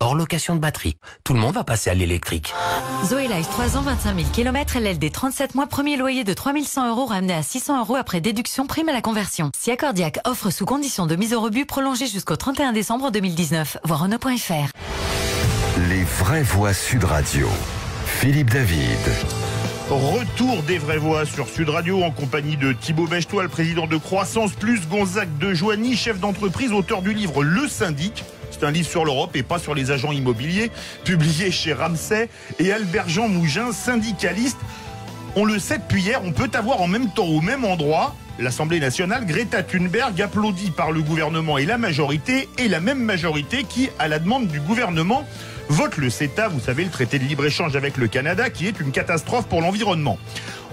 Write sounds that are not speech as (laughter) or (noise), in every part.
hors location de batterie. Tout le monde va passer à l'électrique. Zoé Life, 3 ans, 25 000 km, LLD 37 mois, premier loyer de 3100 euros ramené à 600 euros après déduction prime à la conversion. Si Accordiac offre sous condition de mise au rebut prolongée jusqu'au 31 décembre 2019. Voir Renault.fr. Les vraies voix Sud Radio. Philippe David. Retour des vraies voix sur Sud Radio en compagnie de Thibaut Bechtois, président de Croissance Plus, Gonzague de Joigny, chef d'entreprise, auteur du livre Le Syndic. C'est un livre sur l'Europe et pas sur les agents immobiliers, publié chez Ramsay, et Albert Jean Mougin, syndicaliste. On le sait depuis hier, on peut avoir en même temps au même endroit l'Assemblée nationale, Greta Thunberg, applaudie par le gouvernement et la majorité, et la même majorité qui, à la demande du gouvernement, vote le CETA, vous savez, le traité de libre-échange avec le Canada, qui est une catastrophe pour l'environnement.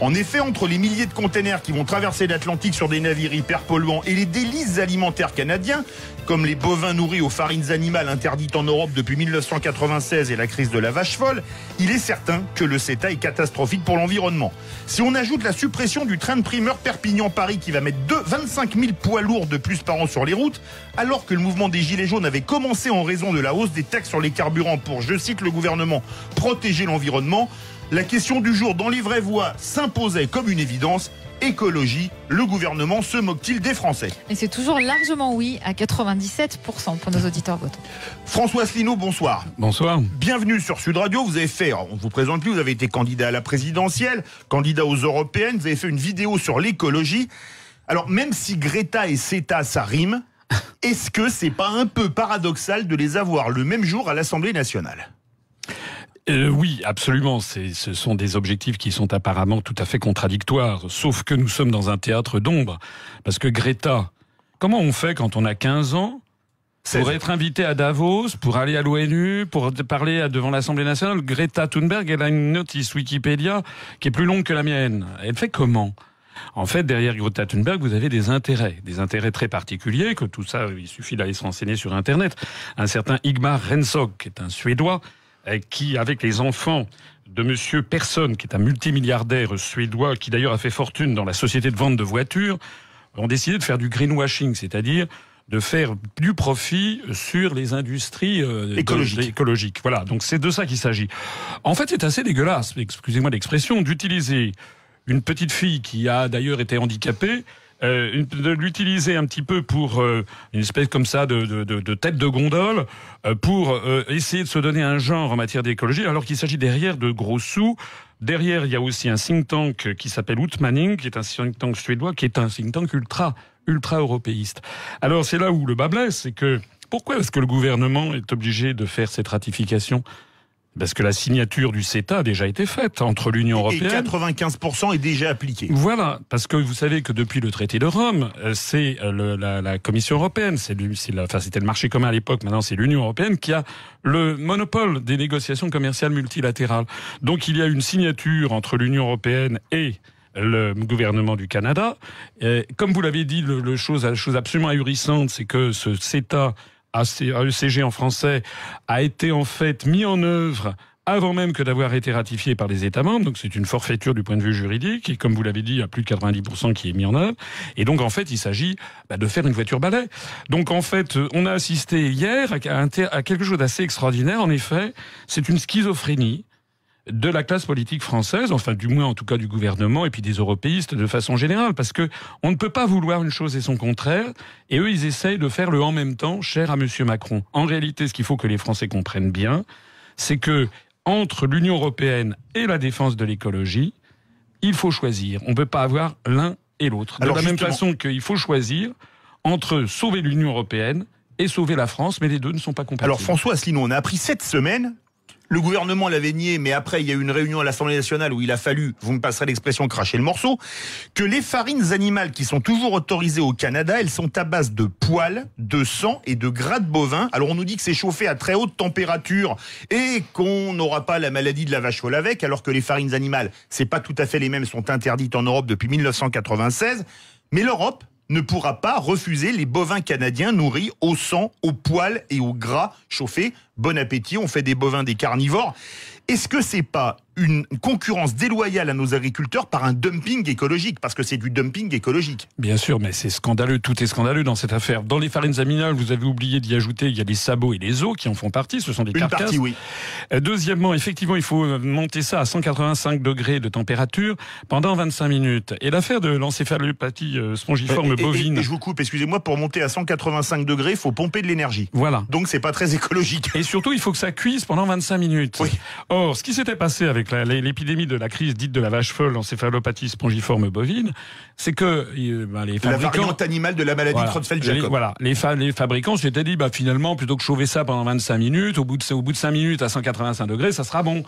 En effet, entre les milliers de containers qui vont traverser l'Atlantique sur des navires hyper polluants et les délices alimentaires canadiens, comme les bovins nourris aux farines animales interdites en Europe depuis 1996 et la crise de la vache folle, il est certain que le CETA est catastrophique pour l'environnement. Si on ajoute la suppression du train de primeur Perpignan-Paris qui va mettre 25 000 poids lourds de plus par an sur les routes, alors que le mouvement des Gilets jaunes avait commencé en raison de la hausse des taxes sur les carburants pour, je cite le gouvernement, protéger l'environnement, la question du jour dans les vraies voix s'imposait comme une évidence. Écologie, le gouvernement se moque-t-il des Français? Et c'est toujours largement oui à 97% pour nos auditeurs votants. François Asselineau, bonsoir. Bonsoir. Bienvenue sur Sud Radio. Vous avez fait, on vous présente plus, vous avez été candidat à la présidentielle, candidat aux européennes, vous avez fait une vidéo sur l'écologie. Alors même si Greta et CETA, ça rime, est-ce que c'est pas un peu paradoxal de les avoir le même jour à l'Assemblée nationale? Euh, oui, absolument. Ce sont des objectifs qui sont apparemment tout à fait contradictoires. Sauf que nous sommes dans un théâtre d'ombre. Parce que Greta, comment on fait quand on a 15 ans pour être invité à Davos, pour aller à l'ONU, pour parler devant l'Assemblée nationale, Greta Thunberg, elle a une notice Wikipédia qui est plus longue que la mienne. Elle fait comment? En fait, derrière Greta Thunberg, vous avez des intérêts, des intérêts très particuliers, que tout ça, il suffit d'aller se renseigner sur Internet. Un certain Igmar Rensog, qui est un Suédois, qui, avec les enfants de Monsieur Persson, qui est un multimilliardaire suédois, qui d'ailleurs a fait fortune dans la société de vente de voitures, ont décidé de faire du greenwashing, c'est-à-dire de faire du profit sur les industries euh, écologiques. Voilà, donc c'est de ça qu'il s'agit. En fait, c'est assez dégueulasse, excusez-moi l'expression, d'utiliser une petite fille qui a d'ailleurs été handicapée euh, de l'utiliser un petit peu pour euh, une espèce comme ça de, de, de, tête de gondole, euh, pour essayer de se donner un genre en matière d'écologie, alors qu'il s'agit derrière de gros sous. Derrière, il y a aussi un think tank qui s'appelle Outmanning, qui est un think tank suédois, qui est un think tank ultra, ultra européiste. Alors c'est là où le bas blesse, c'est que pourquoi est-ce que le gouvernement est obligé de faire cette ratification? Parce que la signature du CETA a déjà été faite entre l'Union européenne. Et 95% est déjà appliqué. Voilà, parce que vous savez que depuis le traité de Rome, euh, c'est euh, la, la, Commission européenne, c'est enfin, c'était le marché commun à l'époque, maintenant c'est l'Union européenne qui a le monopole des négociations commerciales multilatérales. Donc il y a une signature entre l'Union européenne et le gouvernement du Canada. Et comme vous l'avez dit, le, chose, la chose absolument ahurissante, c'est que ce CETA AECG en français, a été en fait mis en œuvre avant même que d'avoir été ratifié par les États membres. Donc c'est une forfaiture du point de vue juridique. Et comme vous l'avez dit, il y a plus de 90% qui est mis en œuvre. Et donc en fait, il s'agit bah, de faire une voiture balai. Donc en fait, on a assisté hier à quelque chose d'assez extraordinaire. En effet, c'est une schizophrénie de la classe politique française, enfin du moins en tout cas du gouvernement et puis des européistes de façon générale, parce que on ne peut pas vouloir une chose et son contraire, et eux ils essayent de faire le en même temps, cher à Monsieur Macron. En réalité, ce qu'il faut que les Français comprennent bien, c'est que entre l'Union européenne et la défense de l'écologie, il faut choisir. On ne peut pas avoir l'un et l'autre. De la même façon qu'il faut choisir entre sauver l'Union européenne et sauver la France, mais les deux ne sont pas compatibles. Alors François Asselineau, on a appris cette semaine le gouvernement l'avait nié, mais après, il y a eu une réunion à l'Assemblée nationale où il a fallu, vous me passerez l'expression, cracher le morceau, que les farines animales qui sont toujours autorisées au Canada, elles sont à base de poils, de sang et de gras de bovin. Alors on nous dit que c'est chauffé à très haute température et qu'on n'aura pas la maladie de la vache folle avec, alors que les farines animales, c'est pas tout à fait les mêmes, sont interdites en Europe depuis 1996. Mais l'Europe, ne pourra pas refuser les bovins canadiens nourris au sang, au poil et au gras chauffé. Bon appétit, on fait des bovins des carnivores. Est-ce que c'est pas une concurrence déloyale à nos agriculteurs par un dumping écologique Parce que c'est du dumping écologique. Bien sûr, mais c'est scandaleux. Tout est scandaleux dans cette affaire. Dans les farines aminales, vous avez oublié d'y ajouter, il y a les sabots et les os qui en font partie. Ce sont des Une carcasses. partie, oui. Euh, Deuxièmement, effectivement, il faut euh, monter ça à 185 degrés de température pendant 25 minutes. Et l'affaire de l'encéphalopathie euh, spongiforme Et- et- bovine. Et, je vous coupe, excusez-moi, pour monter à 185 degrés, il faut pomper de l'énergie. Voilà. Donc c'est pas très écologique. Et surtout, il faut que ça cuise pendant 25 minutes. Oui. Or, ce qui s'était passé avec la- l'épidémie de la crise dite de la vache folle, encéphalopathie spongiforme bovine, c'est que ben, les La fabricants... variante animale de la maladie Voilà. Creutzfeldt-Jacob. Les, voilà, les, fa- les fabricants s'étaient dit, bah, finalement, plutôt que chauffer ça pendant 25 minutes, au bout de, au bout de 5 minutes à 185 degrés, ça sera bon.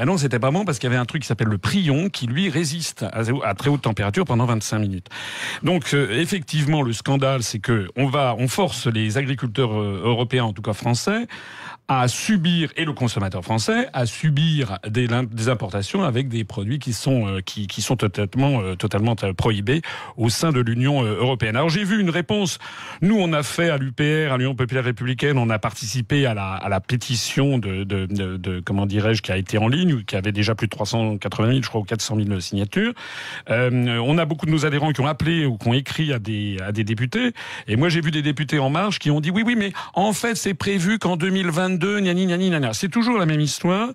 Ben non, c'était pas bon parce qu'il y avait un truc qui s'appelle le prion qui lui résiste à, très haute température pendant 25 minutes. Donc euh, effectivement, le scandale, c'est que on va, on force les agriculteurs euh, européens, en tout cas français, à subir et le consommateur français à subir des, importations avec des produits qui sont euh, qui, sont totalement totalement prohibés au sein de l'Union européenne. Alors j'ai vu une réponse. Nous on a fait à l'UPR, à l'Union populaire républicaine, on a participé à la pétition de- comment dirais-je qui a été en ligne, qui avait déjà plus de 380 000, je crois, ou 400 000 signatures. Euh, on a beaucoup de nos adhérents qui ont appelé ou qui ont écrit à des à des députés. Et moi j'ai vu des députés en marche qui ont dit oui oui mais en fait c'est prévu qu'en 2022 gnani gnani gnana. C'est toujours la même histoire.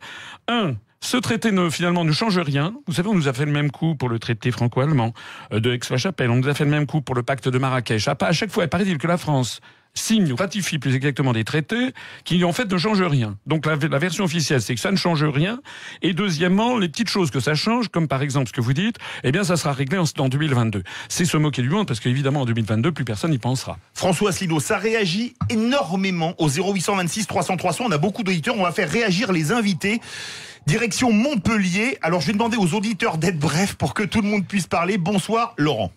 Un, ce traité ne, finalement ne change rien. Vous savez, on nous a fait le même coup pour le traité franco-allemand euh, de Aix-la-Chapelle. On nous a fait le même coup pour le pacte de Marrakech. À, chaque fois, paraît-il que la France signe ou ratifie plus exactement des traités qui en fait ne changent rien. Donc la, la version officielle, c'est que ça ne change rien. Et deuxièmement, les petites choses que ça change, comme par exemple ce que vous dites, eh bien ça sera réglé en, en 2022. C'est se moquer du monde parce qu'évidemment en 2022, plus personne n'y pensera. François Asselineau, ça réagit énormément au 0826 300 300. On a beaucoup d'auditeurs. On va faire réagir les invités. Direction Montpellier. Alors, je vais demander aux auditeurs d'être brefs pour que tout le monde puisse parler. Bonsoir, Laurent.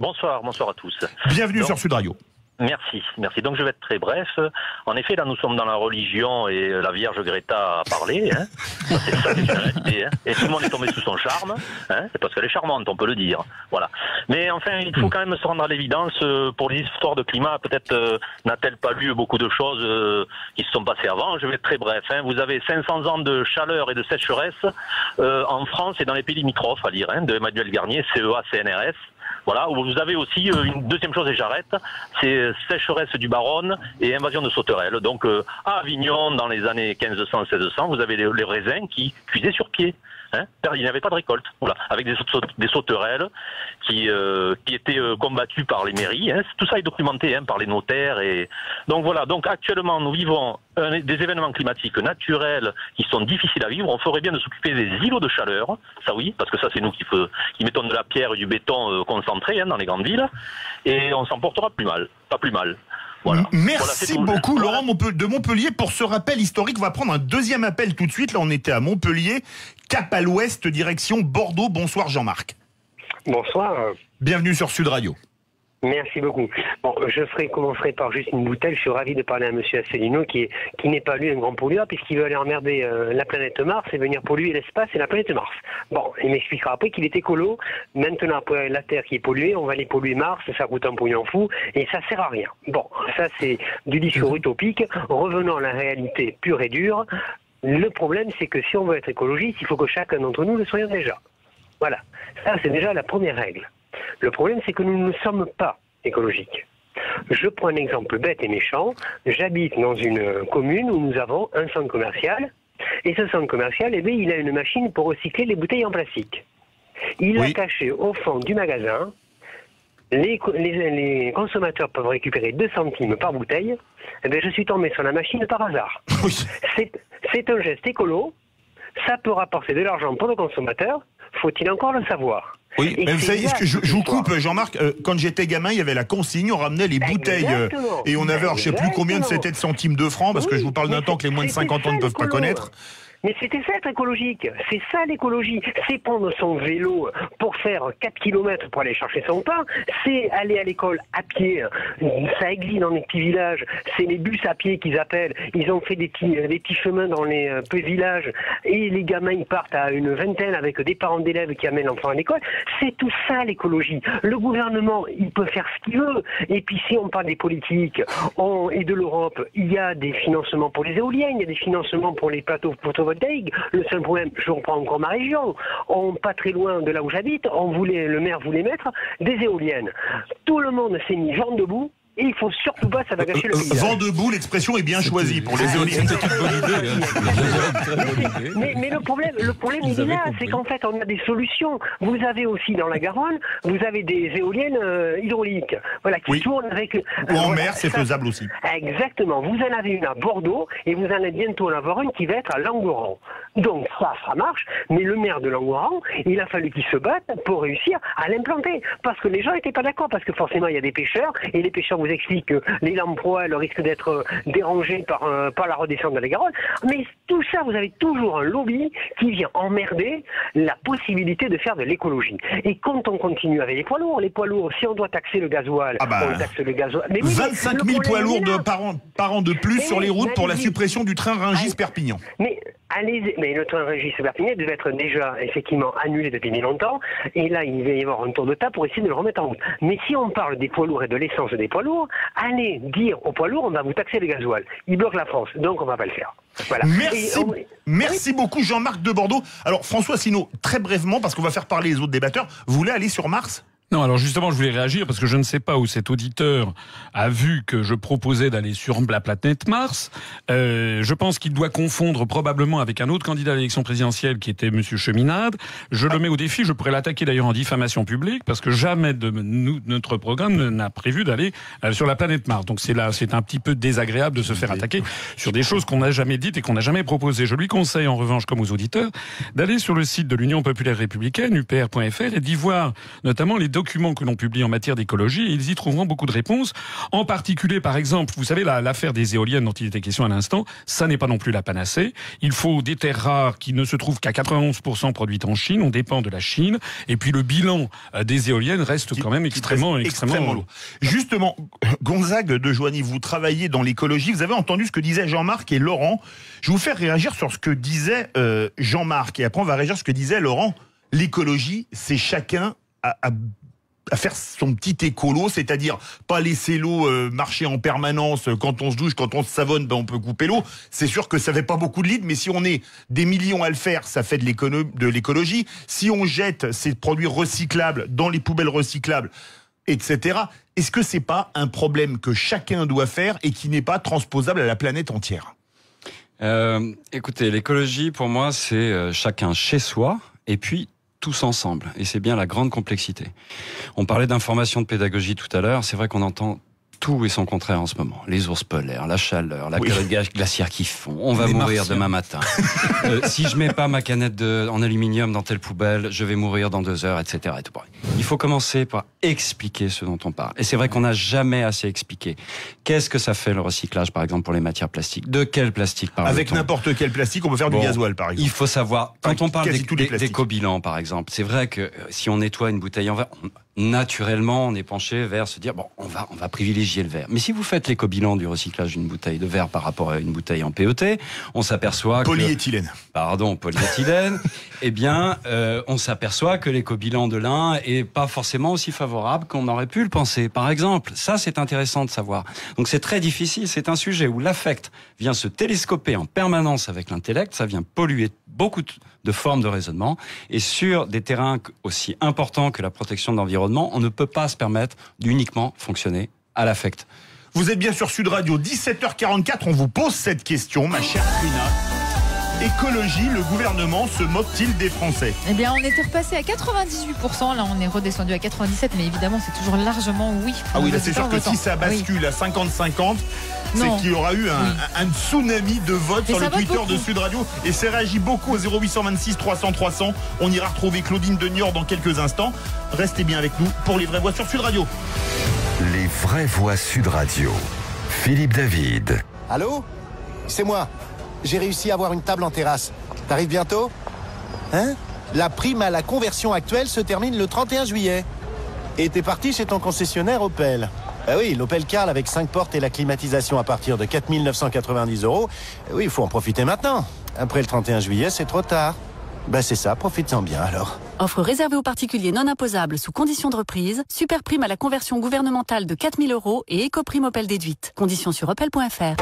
Bonsoir, bonsoir à tous. Bienvenue Donc- sur Sud Radio. Merci, merci. Donc je vais être très bref. En effet, là nous sommes dans la religion et la Vierge Greta a parlé. Hein. Ça. Hein. Et tout le monde est tombé sous son charme. Hein. C'est parce qu'elle est charmante, on peut le dire. Voilà. Mais enfin, il faut quand même se rendre à l'évidence. euh, Pour les histoires de climat, peut-être euh, n'a-t-elle pas lu beaucoup de choses euh, qui se sont passées avant? Je vais être très bref. Hein. Vous avez 500 ans de chaleur et de sécheresse euh, en France et dans les pays limitrophes à lire, hein, de Emmanuel Garnier, CEA, CNRS. Voilà, vous avez aussi euh, une deuxième chose et j'arrête, c'est sécheresse du Baronne et invasion de sauterelles. Donc euh, à Avignon, dans les années 1500-1600, vous avez les raisins qui cuisaient sur pied. Hein il n'y avait pas de récolte, voilà, avec des, saute- des sauterelles qui, euh, qui étaient euh, combattues par les mairies. Hein. Tout ça est documenté hein, par les notaires. Et donc voilà. Donc actuellement, nous vivons des événements climatiques naturels qui sont difficiles à vivre. On ferait bien de s'occuper des îlots de chaleur, ça oui, parce que ça c'est nous qui, mettons de la pierre et du béton euh, concentré dans les grandes villes, et on s'en portera plus mal, pas plus mal. Voilà. M- Voilà, Merci beaucoup, Voilà. Laurent Montpe- de Montpellier, pour ce rappel historique. On va prendre un deuxième appel tout de suite. Là, on était à Montpellier, cap à l'ouest, direction Bordeaux. Bonsoir, Jean-Marc. Bonsoir. Bienvenue sur Sud Radio. Merci beaucoup. Bon, je ferai, commencerai par juste une bouteille. Je suis ravi de parler à Monsieur Asselineau, qui est, qui n'est pas lui un grand pollueur, puisqu'il veut aller emmerder euh, la planète Mars et venir polluer l'espace et la planète Mars. Bon, il m'expliquera après qu'il est écolo. Maintenant, après la Terre qui est polluée, on va aller polluer Mars, ça coûte un pognon fou, et ça sert à rien. Bon, ça c'est du discours utopique. Revenons à la réalité pure et dure. Le problème, c'est que si on veut être écologiste, il faut que chacun d'entre nous le soyons déjà. Voilà. Ça, c'est déjà la première règle. Le problème, c'est que nous ne sommes pas écologiques. Je prends un exemple bête et méchant. J'habite dans une commune où nous avons un centre commercial. Et ce centre commercial, eh bien, il a une machine pour recycler les bouteilles en plastique. Il Oui. a caché au fond du magasin. Les, co- les- les consommateurs peuvent récupérer 2 centimes par bouteille. Eh bien, je suis tombé sur la machine par hasard. (laughs) Oui. C'est un geste écolo. Ça peut rapporter de l'argent pour le consommateur. Faut-il encore le savoir? Oui, mais vous savez, que je, je vous coupe, Jean-Marc. euh, quand j'étais gamin, il y avait la consigne, on ramenait les bouteilles euh, et on avait, alors, je sais plus combien c'était de centimes de francs, parce que je vous parle d'un temps que les moins de c'était 50 ans ne peuvent pas connaître. Mais c'était ça être écologique. C'est ça l'écologie. C'est prendre son vélo pour faire 4 km pour aller chercher son pain. C'est aller à l'école à pied. Ça existe dans les petits villages. C'est les bus à pied qu'ils appellent. Ils ont fait des petits, petits chemins dans les euh, petits villages. Et les gamins, ils partent à une vingtaine avec des parents d'élèves qui amènent l'enfant à l'école. C'est tout ça l'écologie. Le gouvernement, il peut faire ce qu'il veut. Et puis si on parle des politiques et de l'Europe, il y a des financements pour les éoliennes, il y a des financements pour les plateaux photovoltaïques Le seul problème, je reprends encore ma région, on, pas très loin de là où j'habite, on voulait, le maire voulait mettre des éoliennes. Tout le monde s'est mis vent debout et il faut surtout pas, ça va gâcher le Euh, paysage. Vent debout, l'expression est bien choisie pour les éoliennes. C'était une bonne idée. hein. (laughs) Mais, mais le problème, le problème il est là, c'est qu'en fait, on a des solutions. Vous avez aussi dans la Garonne, vous avez des éoliennes euh, hydrauliques, voilà, qui Oui. tournent avec. euh, Ou en voilà, mer, c'est faisable aussi. Exactement. Vous en avez une à Bordeaux et vous en allez bientôt en avoir une qui va être à Langoran. Donc ça, ça marche. Mais le maire de Langoran, il a fallu qu'il se batte pour réussir à l'implanter. Parce que les gens n'étaient pas d'accord. Parce que forcément, il y a des pêcheurs et les pêcheurs vous expliquent que les lamproies elles risquent d'être euh, dérangées par, euh, par la redescente de la Garonne. Mais tout ça, vous avez toujours un lobby qui vient emmerder la possibilité de faire de l'écologie. Et quand on continue avec les poids lourds, les poids lourds, si on doit taxer le gasoil, Ah bah, on taxe le gasoil. Mais oui, mais 25 le 000 problème, poids lourds par, an, par an de plus Mais sur les routes pour la suppression du train Rungis-Perpignan. Mais allez, mais le train Régis devait être déjà effectivement annulé depuis bien longtemps, et là il va y avoir un tour de table pour essayer de le remettre en route. Mais si on parle des poids lourds et de l'essence des poids lourds, allez dire aux poids lourds on va vous taxer le gasoil. Ils bloquent la France, donc on va pas le faire. Voilà. Merci, on- merci beaucoup Jean-Marc de Bordeaux. Alors François Sino, très brièvement, parce qu'on va faire parler les autres débatteurs, vous voulez aller sur Mars? Non, alors justement, je voulais réagir parce que je ne sais pas où cet auditeur a vu que je proposais d'aller sur la planète Mars. Euh, je pense qu'il doit confondre probablement avec un autre candidat à l'élection présidentielle qui était Monsieur Cheminade. Je le mets au défi. Je pourrais l'attaquer d'ailleurs en diffamation publique parce que jamais de nous, notre programme n'a prévu d'aller euh, sur la planète Mars. Donc c'est là, c'est un petit peu désagréable de se faire attaquer sur des choses qu'on n'a jamais dites et qu'on n'a jamais proposées. Je lui conseille en revanche, comme aux auditeurs, d'aller sur le site de l'Union populaire républicaine, upr.fr, et d'y voir notamment les documents que l'on publie en matière d'écologie. Et ils y trouveront beaucoup de réponses. En particulier, par exemple, vous savez, la- l'affaire des éoliennes dont il était question à l'instant, ça n'est pas non plus la panacée. Il faut des terres rares qui ne se trouvent qu'à 91% produites en Chine. On dépend de la Chine. Et puis le bilan euh, des éoliennes reste Qui- quand même extrêmement, reste extrêmement, lourd. Justement, Gonzague de Joigny, vous travaillez dans l'écologie. Vous avez entendu ce que disaient Jean-Marc et Laurent. Je vais vous faire réagir sur ce que disait euh, Jean-Marc et après on va réagir sur ce que disait Laurent. L'écologie, c'est chacun à, à- à faire son petit écolo, c'est-à-dire pas laisser l'eau euh, marcher en permanence. Quand on se douche, quand on se savonne, ben on peut couper l'eau. C'est sûr que ça fait pas beaucoup de litres, mais si on est des millions à le faire, ça fait de l'écologie. Si on jette ces produits recyclables dans les poubelles recyclables, etc. Est-ce que c'est pas un problème que chacun doit faire et qui n'est pas transposable à la planète entière? Euh, écoutez, l'écologie, pour moi, c'est euh, chacun chez soi et puis tous ensemble. Et c'est bien la grande complexité. On parlait d'information de pédagogie tout à l'heure. C'est vrai qu'on entend tout et son contraire en ce moment. Les ours polaires, la chaleur, la Oui. glaciaire qui fond. On va Les mourir martiens. demain matin. (laughs) Euh, si je mets pas ma canette de, en aluminium dans telle poubelle, je vais mourir dans deux heures, etc. et tout. Il faut commencer par expliquer ce dont on parle. Et c'est vrai qu'on n'a jamais assez expliqué. Qu'est-ce que ça fait le recyclage, par exemple, pour les matières plastiques? De quel plastique parle Avec n'importe quel plastique, on peut faire Bon, du gasoil, par exemple. il faut savoir, quand Enfin, on parle des, d'éco-bilan, par exemple, c'est vrai que euh, si on nettoie une bouteille en verre, on- naturellement, on est penché vers se dire, bon, on va, on va privilégier le verre. Mais si vous faites l'éco-bilan du recyclage d'une bouteille de verre par rapport à une bouteille en PET, on s'aperçoit que Polyéthylène. pardon, polyéthylène, (laughs) eh bien, euh, on s'aperçoit que l'éco-bilan de l'un est pas forcément aussi favorable qu'on aurait pu le penser. Par exemple, ça, c'est intéressant de savoir. Donc, c'est très difficile. C'est un sujet où l'affect vient se télescoper en permanence avec l'intellect. Ça vient polluer beaucoup de- formes de raisonnement. Et sur des terrains aussi importants que la protection de l'environnement, on ne peut pas se permettre d'uniquement fonctionner à l'affect. Vous êtes bien sur Sud Radio, 17h44, on vous pose cette question, ma chère Trina. Écologie, le gouvernement se moque-t-il des Français? Eh bien, on était repassé à 98%. Là, on est redescendu à 97%, mais évidemment, c'est toujours largement oui. Ah oui, là c'est sûr que si ça Oui. bascule à 50-50, c'est qu'il y aura eu un, Oui. un tsunami de votes sur le Twitter de. Sud Radio et c'est réagi beaucoup au 0826 300 300. On ira retrouver Claudine de Niort dans quelques instants. Restez bien avec nous pour les vraies voix sur Sud Radio. Les vraies voix Sud Radio. Philippe David. Allô? C'est moi. J'ai réussi à avoir une table en terrasse. T'arrives bientôt? Hein? La prime à la conversion actuelle se termine le 31 juillet. Et t'es parti chez ton concessionnaire Opel. Bah oui, l'Opel Carl avec 5 portes et la climatisation à partir de 4 990 euros. Eh Oui, il faut en profiter maintenant. Après le 31 juillet, c'est trop tard. Bah c'est ça, profite-en bien alors. Offre réservée aux particuliers non imposables sous conditions de reprise, super prime à la conversion gouvernementale de 4000 euros et éco-prime Opel déduite. Conditions sur opel.fr.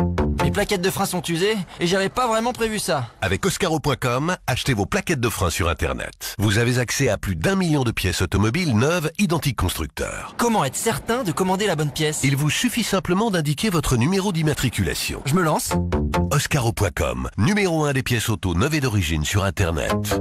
Les plaquettes de frein sont usées et j'avais pas vraiment prévu ça. Avec Oscaro.com, achetez vos plaquettes de frein sur Internet. Vous avez accès à plus d'un million de pièces automobiles neuves, identiques constructeurs. Comment être certain de commander la bonne pièce? Il vous suffit simplement d'indiquer votre numéro d'immatriculation. Je me lance? Oscaro.com, numéro 1 des pièces auto neuves et d'origine sur Internet.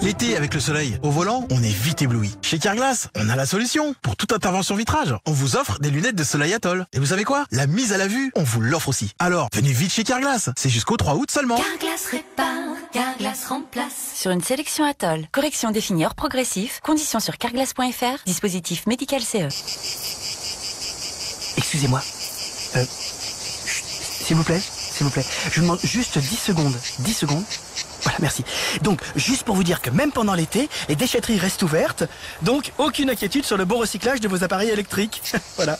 L'été, avec le soleil au volant, on est vite ébloui. Chez Carglass, on a la solution. Pour toute intervention vitrage, on vous offre des lunettes de soleil Atoll. Et vous savez quoi? La mise à la vue, on vous l'offre aussi. Alors, venez vite chez Carglass. C'est jusqu'au 3 août seulement. Carglass répare, Carglass remplace. Sur une sélection Atoll. Correction définie hors progressif. Conditions sur carglass.fr. Dispositif médical CE. Excusez-moi. Euh, s'il vous plaît, s'il vous plaît. Je vous demande juste 10 secondes. 10 secondes. Voilà, merci. Donc, juste pour vous dire que même pendant l'été, les déchetteries restent ouvertes. Donc, aucune inquiétude sur le bon recyclage de vos appareils électriques. (laughs) voilà.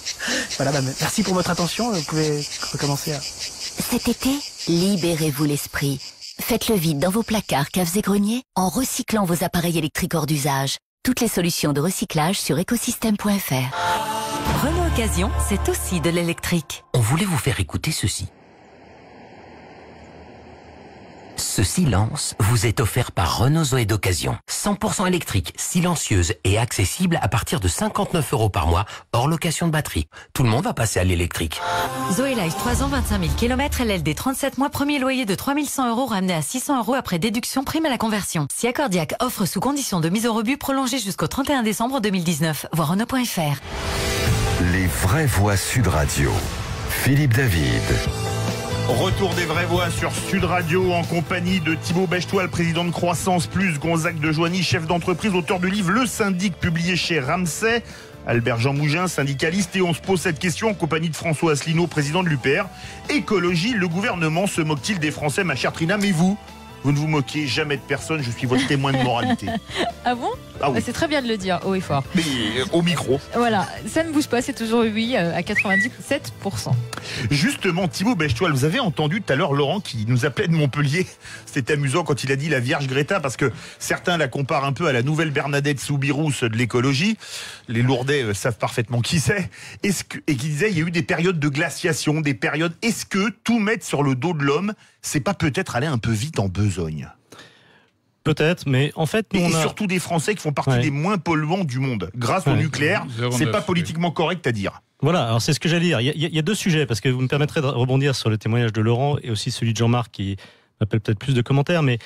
Voilà, bah, merci pour votre attention. Vous pouvez recommencer à... Cet été, libérez-vous l'esprit. Faites le vide dans vos placards, caves et greniers en recyclant vos appareils électriques hors d'usage. Toutes les solutions de recyclage sur écosystème.fr. Renault Occasion, c'est aussi de l'électrique. On voulait vous faire écouter ceci. Ce silence vous est offert par Renault Zoé d'occasion. 100% électrique, silencieuse et accessible à partir de 59 euros par mois, hors location de batterie. Tout le monde va passer à l'électrique. Zoé Life, 3 ans, 25 000 km, LLD 37 mois, premier loyer de 3100 euros ramené à 600 euros après déduction, prime à la conversion. Si Accordiac offre sous condition de mise au rebut prolongée jusqu'au 31 décembre 2019. Voir Renault.fr. Les vraies voix Sud Radio. Philippe David. Retour des vraies voix sur Sud Radio en compagnie de Thibaut Bechtoil, président de Croissance Plus, Gonzague de Joigny, chef d'entreprise, auteur du livre Le Syndic, publié chez Ramsay, Albert Jean Mougin, syndicaliste, et on se pose cette question en compagnie de François Asselineau, président de l'UPR. Écologie, le gouvernement se moque-t-il des Français, ma chère Trina, mais vous vous ne vous moquez jamais de personne, je suis votre témoin de moralité. (laughs) Ah bon Ah oui. Bah, C'est très bien de le dire, haut et fort. Mais euh, au micro. Voilà, ça ne bouge pas, c'est toujours oui euh, à 97%. Justement, Thibaut Bechtoil, vous avez entendu tout à l'heure Laurent qui nous appelait de Montpellier. (laughs) C'était amusant quand il a dit la Vierge Greta, parce que certains la comparent un peu à la nouvelle Bernadette Soubirous de l'écologie. Les Lourdais euh, savent parfaitement qui c'est. Que, et qui disait, il y a eu des périodes de glaciation, des périodes. Est-ce que tout mettre sur le dos de l'homme, c'est pas peut-être aller un peu vite en besogne Peut-être, mais en fait, nous, Et on a... surtout des Français qui font partie Ouais. des moins polluants du monde. Grâce au nucléaire, c'est 09, pas politiquement correct à dire. Voilà, alors c'est ce que j'allais dire. Il y, a, il y a deux sujets, parce que vous me permettrez de rebondir sur le témoignage de Laurent et aussi celui de Jean-Marc qui m'appelle peut-être plus de commentaires, mais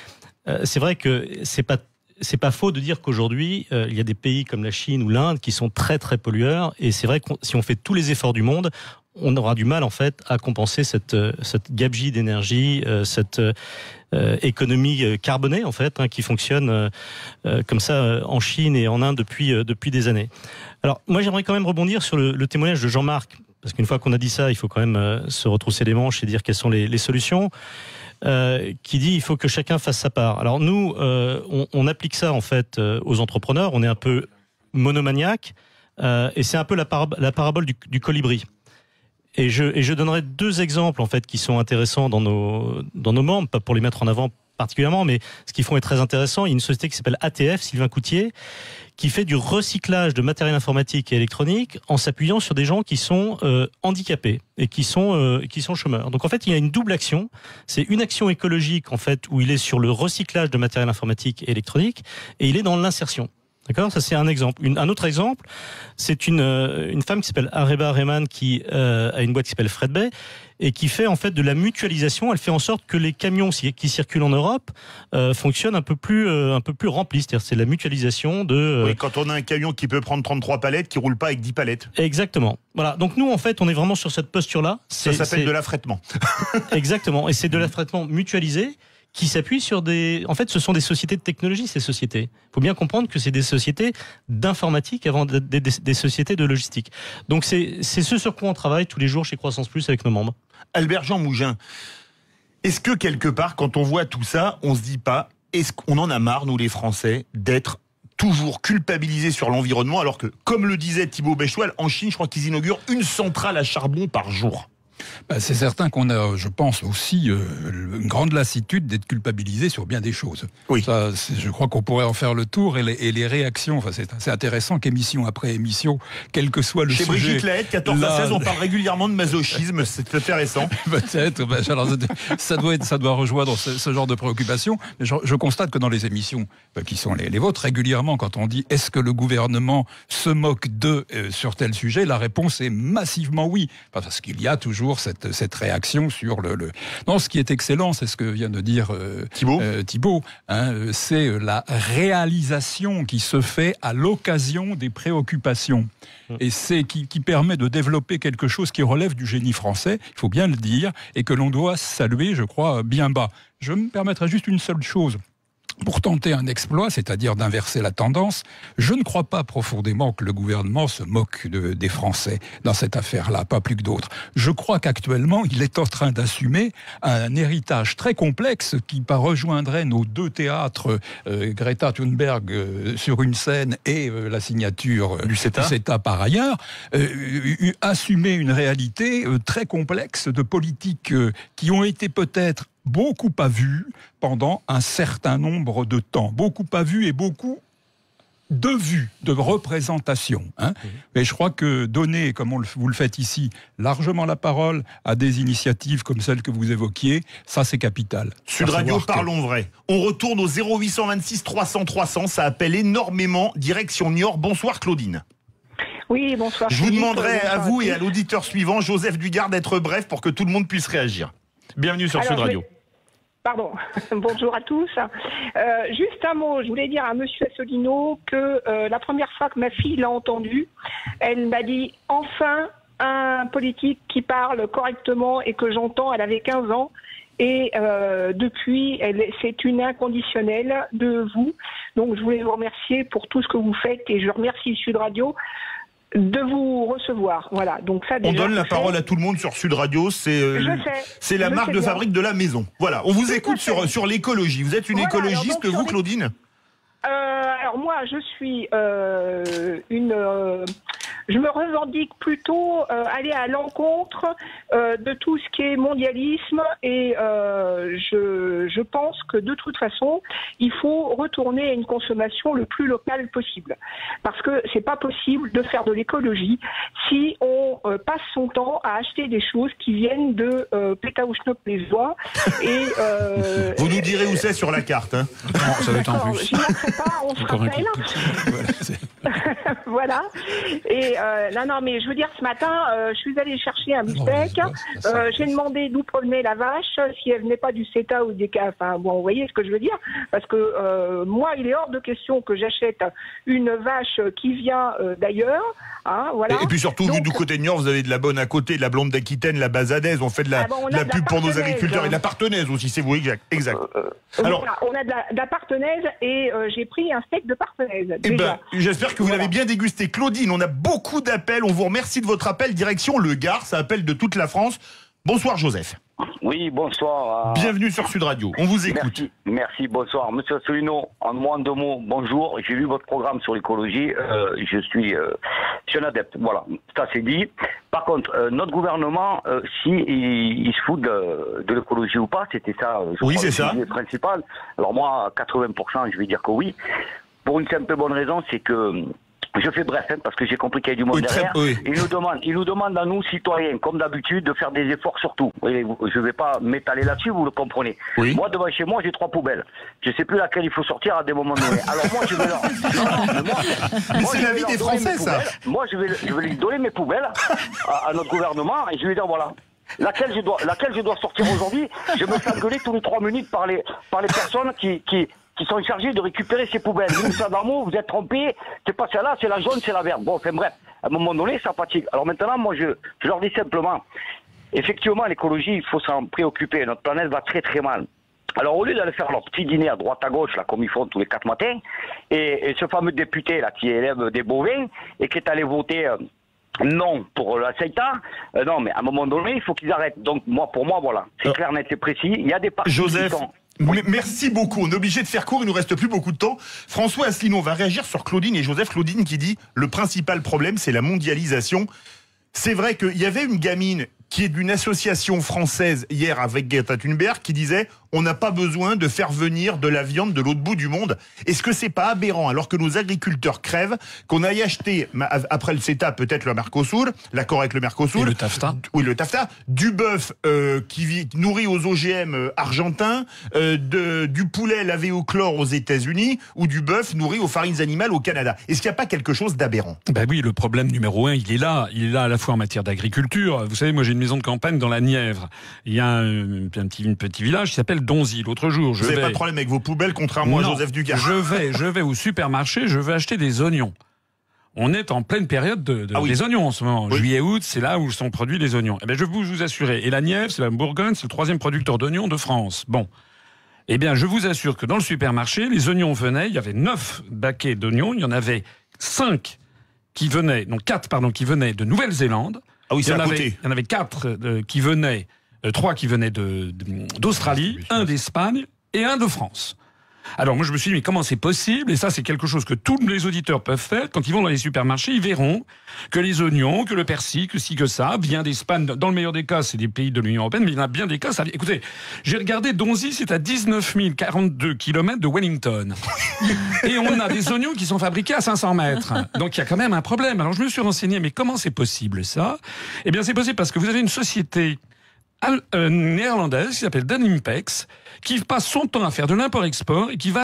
euh, c'est vrai que c'est pas c'est pas faux de dire qu'aujourd'hui euh, il y a des pays comme la Chine ou l'Inde qui sont très très pollueurs et c'est vrai que si on fait tous les efforts du monde, on aura du mal en fait à compenser cette euh, gabegie d'énergie, euh, cette euh, économie carbonée en fait hein, qui fonctionne comme ça en Chine et en Inde depuis des années. Alors moi j'aimerais quand même rebondir sur le, témoignage de Jean-Marc parce qu'une fois qu'on a dit ça, il faut quand même se retrousser les manches et dire quelles sont les, solutions. Qui dit il faut que chacun fasse sa part. Alors nous, on, applique ça en fait aux entrepreneurs. On est un peu monomaniaque et c'est un peu la, parab- la parabole du colibri. Et je, et je donnerai deux exemples en fait qui sont intéressants dans nos dans nos membres, pas pour les mettre en avant particulièrement, mais ce qu'ils font est très intéressant. Il y a une société qui s'appelle ATF, Sylvain Coutier, qui fait du recyclage de matériel informatique et électronique en s'appuyant sur des gens qui sont euh, handicapés et qui sont euh, qui sont chômeurs. Donc en fait, il y a une double action. C'est une action écologique en fait où il est sur le recyclage de matériel informatique et électronique et il est dans l'insertion. D'accord? Ça, c'est un exemple. Une- un autre exemple, c'est une, euh, une femme qui s'appelle Areba Rehman qui euh, a une boîte qui s'appelle Fred Bay et qui fait en fait de la mutualisation. Elle fait en sorte que les camions qui circulent en Europe euh, fonctionnent un peu plus, euh, un peu plus remplis. C'est-à-dire c'est la mutualisation de... euh, Oui, quand on a un camion qui peut prendre 33 palettes, qui roule pas avec 10 palettes. Exactement. Voilà. Donc nous, en fait, on est vraiment sur cette posture-là. Ça C'est- s'appelle de l'affrètement. (laughs) Exactement. Et c'est de l'affrètement mutualisé qui s'appuie sur des. En fait, ce sont des sociétés de technologie, ces sociétés. Il faut bien comprendre que c'est des sociétés d'informatique avant des, sociétés de logistique. Donc, c'est ce sur quoi on travaille tous les jours chez Croissance Plus avec nos membres. Albert Jean Mougin, est-ce que quelque part, quand on voit tout ça, on se dit pas, est-ce qu'on en a marre, nous les Français, d'être toujours culpabilisés sur l'environnement, alors que, comme le disait Thibaut Béchoil, en Chine, je crois qu'ils inaugurent une centrale à charbon par jour. Bah, c'est certain qu'on a, je pense aussi, euh, une grande lassitude d'être culpabilisé sur bien des choses. Oui. Ça, je crois qu'on pourrait en faire le tour et les, et les réactions. Enfin, c'est intéressant qu'émission après émission, quel que soit le Chez sujet. Brigitte Lahaye, 14 là- à 16, on (laughs) parle régulièrement de masochisme, c'est intéressant. (laughs) Peut-être. ben, alors, ça doit être, ça doit rejoindre ce, ce genre de préoccupation. Je, je constate que dans les émissions euh, qui sont les, les vôtres, régulièrement, quand on dit est-ce que le gouvernement se moque de euh, sur tel sujet, la réponse est massivement oui, parce qu'il y a toujours cette, cette réaction sur le, le. Non, ce qui est excellent, c'est ce que vient de dire euh, Thibault. euh, Thibault, hein, c'est la réalisation qui se fait à l'occasion des préoccupations. Et c'est qui, qui permet de développer quelque chose qui relève du génie français, il faut bien le dire, et que l'on doit saluer, je crois, bien bas. Je me permettrai juste une seule chose. Pour tenter un exploit, c'est-à-dire d'inverser la tendance, je ne crois pas profondément que le gouvernement se moque de- des Français dans cette affaire-là, pas plus que d'autres. Je crois qu'actuellement, il est en train d'assumer un héritage très complexe qui par- rejoindrait nos deux théâtres, euh, Greta Thunberg euh, sur une scène et euh, la signature Du CETA. par ailleurs, eu- assumer une réalité très complexe de politiques qui ont été peut-être beaucoup pas vues pendant un certain nombre de temps. Beaucoup pas vues et beaucoup de vues, de représentation. hein. Mais je crois que donner, comme on le- vous le faites ici, largement la parole à des initiatives comme celle que vous évoquiez, ça c'est capital. Sud Radio, que- parlons vrai. On retourne au 0826 300 300, ça appelle énormément. Direction Niort. Bonsoir Claudine. Oui, bonsoir. Je vous demanderai à vous et à l'auditeur suivant, Joseph Dugard, d'être bref pour que tout le monde puisse réagir. Bienvenue sur Sud Radio. Pardon, (laughs) bonjour à tous. Euh, juste un mot, je voulais dire à Monsieur Asselineau que euh, la première fois que ma fille l'a entendu, elle m'a dit enfin un politique qui parle correctement et que j'entends, elle avait 15 ans. Et euh, depuis, c'est une inconditionnelle de vous. Donc je voulais vous remercier pour tout ce que vous faites et je remercie Sud Radio de vous recevoir. Voilà. Donc ça, On donne la parole à tout le monde sur Sud Radio, c'est euh, Je le- sais, c'est la je marque de bien. fabrique de la maison. Voilà, on vous écoute sur, sur l'écologie. Vous êtes une Voilà, écologiste, vous Claudine? Euh, alors moi, je suis euh, une. Je me revendique plutôt euh, aller à l'encontre euh, de tout ce qui est mondialisme et euh, je, je pense que de toute façon, il faut retourner à une consommation le plus locale possible. Parce que c'est pas possible de faire de l'écologie si on euh, passe son temps à acheter des choses qui viennent de euh, Pétaouchnop les oies et euh, (laughs) Vous nous direz où c'est sur la carte. hein. ça va être en alors, plus. j'y manquerai pas, on se rappelle. (laughs) voilà. Et euh, non, non, mais je veux dire, ce matin, euh, je suis allée chercher un beefsteak. Euh, J'ai demandé d'où provenait la vache, si elle venait pas du CETA ou des cas. Enfin, bon, vous voyez ce que je veux dire Parce que euh, moi, il est hors de question que j'achète une vache qui vient euh, d'ailleurs. Hein, voilà. Et, et puis surtout, vous, du côté de Niort, vous avez de la bonne à côté, de la blonde d'Aquitaine, la bazadaise. On fait de la, Ah bon, on a de la de la pub pour nos agriculteurs et de la partenaise aussi, c'est vous, exact. exact. Alors, Voilà, on a de la, de la partenaise et euh, j'ai pris un steak de partenaise. eh ben, j'espère que vous l'avez bien dégusté. Claudine, on a beaucoup d'appels. On vous remercie de votre appel. Direction Le Gard, ça appelle de toute la France. Bonsoir, Joseph. Oui, bonsoir. euh, Bienvenue sur Sud Radio. On vous écoute. Merci, merci, bonsoir. Monsieur Asselineau, en moins de mots, bonjour. J'ai lu votre programme sur l'écologie. euh, je, suis, euh, je suis un adepte. Voilà, ça c'est dit. Par contre, notre gouvernement, si il, il se fout de, de l'écologie ou pas, c'était ça, je Oui, c'est ça. principal. Alors moi, 80%, je vais dire que oui. Pour une simple bonne raison, c'est que je fais bref, hein, parce que j'ai compris qu'il y a du monde Oui, derrière. oui. Il nous demande, il nous demande à nous citoyens, comme d'habitude, de faire des efforts sur tout. Oui, vous- je ne vais pas m'étaler là-dessus, vous le comprenez. Moi, devant chez moi, j'ai trois poubelles. Je ne sais plus laquelle il faut sortir à des moments donnés. (laughs) Alors moi, je vais leur. Non, moi- moi, c'est je la vais vie leur des donner Français, mes ça. poubelles. Moi, je vais, je vais lui donner mes poubelles (laughs) à, à notre gouvernement et je vais lui dire voilà. Laquelle je dois, laquelle je dois sortir aujourd'hui? Je me fais engueuler tous les trois minutes par les, par les personnes qui, qui, qui sont chargées de récupérer ces poubelles. Adamo, vous êtes trompé, c'est pas celle-là, c'est la jaune, c'est la verte. Bon, enfin bref, à un moment donné, ça fatigue. Alors maintenant, moi, je, je leur dis simplement, effectivement, l'écologie, il faut s'en préoccuper. Notre planète va très très mal. Alors au lieu d'aller faire leur petit dîner à droite à gauche, là, comme ils font tous les quatre matins, et, et ce fameux député là qui élève des bovins et qui est allé voter euh, non pour la CETA, euh, non mais à un moment donné, il faut qu'ils arrêtent. Donc moi, pour moi, voilà, c'est clair, net et précis. Il y a des partis qui sont- merci beaucoup. On est obligé de faire court, il nous reste plus beaucoup de temps. François Asselineau va réagir sur Claudine et Joseph. Claudine qui dit le principal problème, c'est la mondialisation. C'est vrai qu'il y avait une gamine qui est d'une association française hier avec Greta Thunberg qui disait on n'a pas besoin de faire venir de la viande de l'autre bout du monde. Est-ce que c'est pas aberrant alors que nos agriculteurs crèvent qu'on aille acheter après le CETA peut-être le Mercosur, l'accord avec le Mercosur, Et le TAFTA. oui le TAFTA, du bœuf euh, qui vit nourri aux OGM euh, argentins, euh, de, du poulet lavé au chlore aux États-Unis ou du bœuf nourri aux farines animales au Canada. Est-ce qu'il n'y a pas quelque chose d'aberrant? Ben oui, le problème numéro un, il est là. Il est là à la fois en matière d'agriculture. Vous savez, moi j'ai une maison de campagne dans la Nièvre. Il y a un, un petit, un petit village qui s'appelle Donzy. L'autre jour, je Vous n'avez vais... pas de problème avec vos poubelles contrairement à Non, Joseph Dugas. Je vais, je vais au supermarché, je vais acheter des oignons. On est en pleine période de, de- Ah oui. des oignons en ce moment. Juillet-août, c'est là où sont produits les oignons. Eh bien, je peux vous assurer. Et la Nièvre, c'est la Bourgogne, c'est le troisième producteur d'oignons de France. Bon. Eh bien, je vous assure que dans le supermarché, les oignons venaient, il y avait neuf baquets d'oignons, il y en avait cinq qui venaient, non quatre, pardon, qui venaient de Nouvelle-Zélande. Ah oui, il c'est y en à avait, il y en avait quatre euh, qui venaient, trois qui venaient de- de- d'Australie, un d'Espagne et un de France. Alors moi je me suis dit mais comment c'est possible? Et ça c'est quelque chose que tous les auditeurs peuvent faire quand ils vont dans les supermarchés, ils verront que les oignons, que le persil, que ci que ça vient d'Espagne. Dans le meilleur des cas, c'est des pays de l'Union européenne, mais il y en a bien des cas. Ça... Écoutez, j'ai regardé Donzy, c'est à 19 042 km de Wellington, (laughs) et on a des oignons qui sont fabriqués à 500 mètres. Donc il y a quand même un problème. Alors je me suis renseigné, mais comment c'est possible ça? Eh bien c'est possible parce que vous avez une société euh, néerlandaise qui s'appelle Danimpex, qui passe son temps à faire de l'import-export et qui va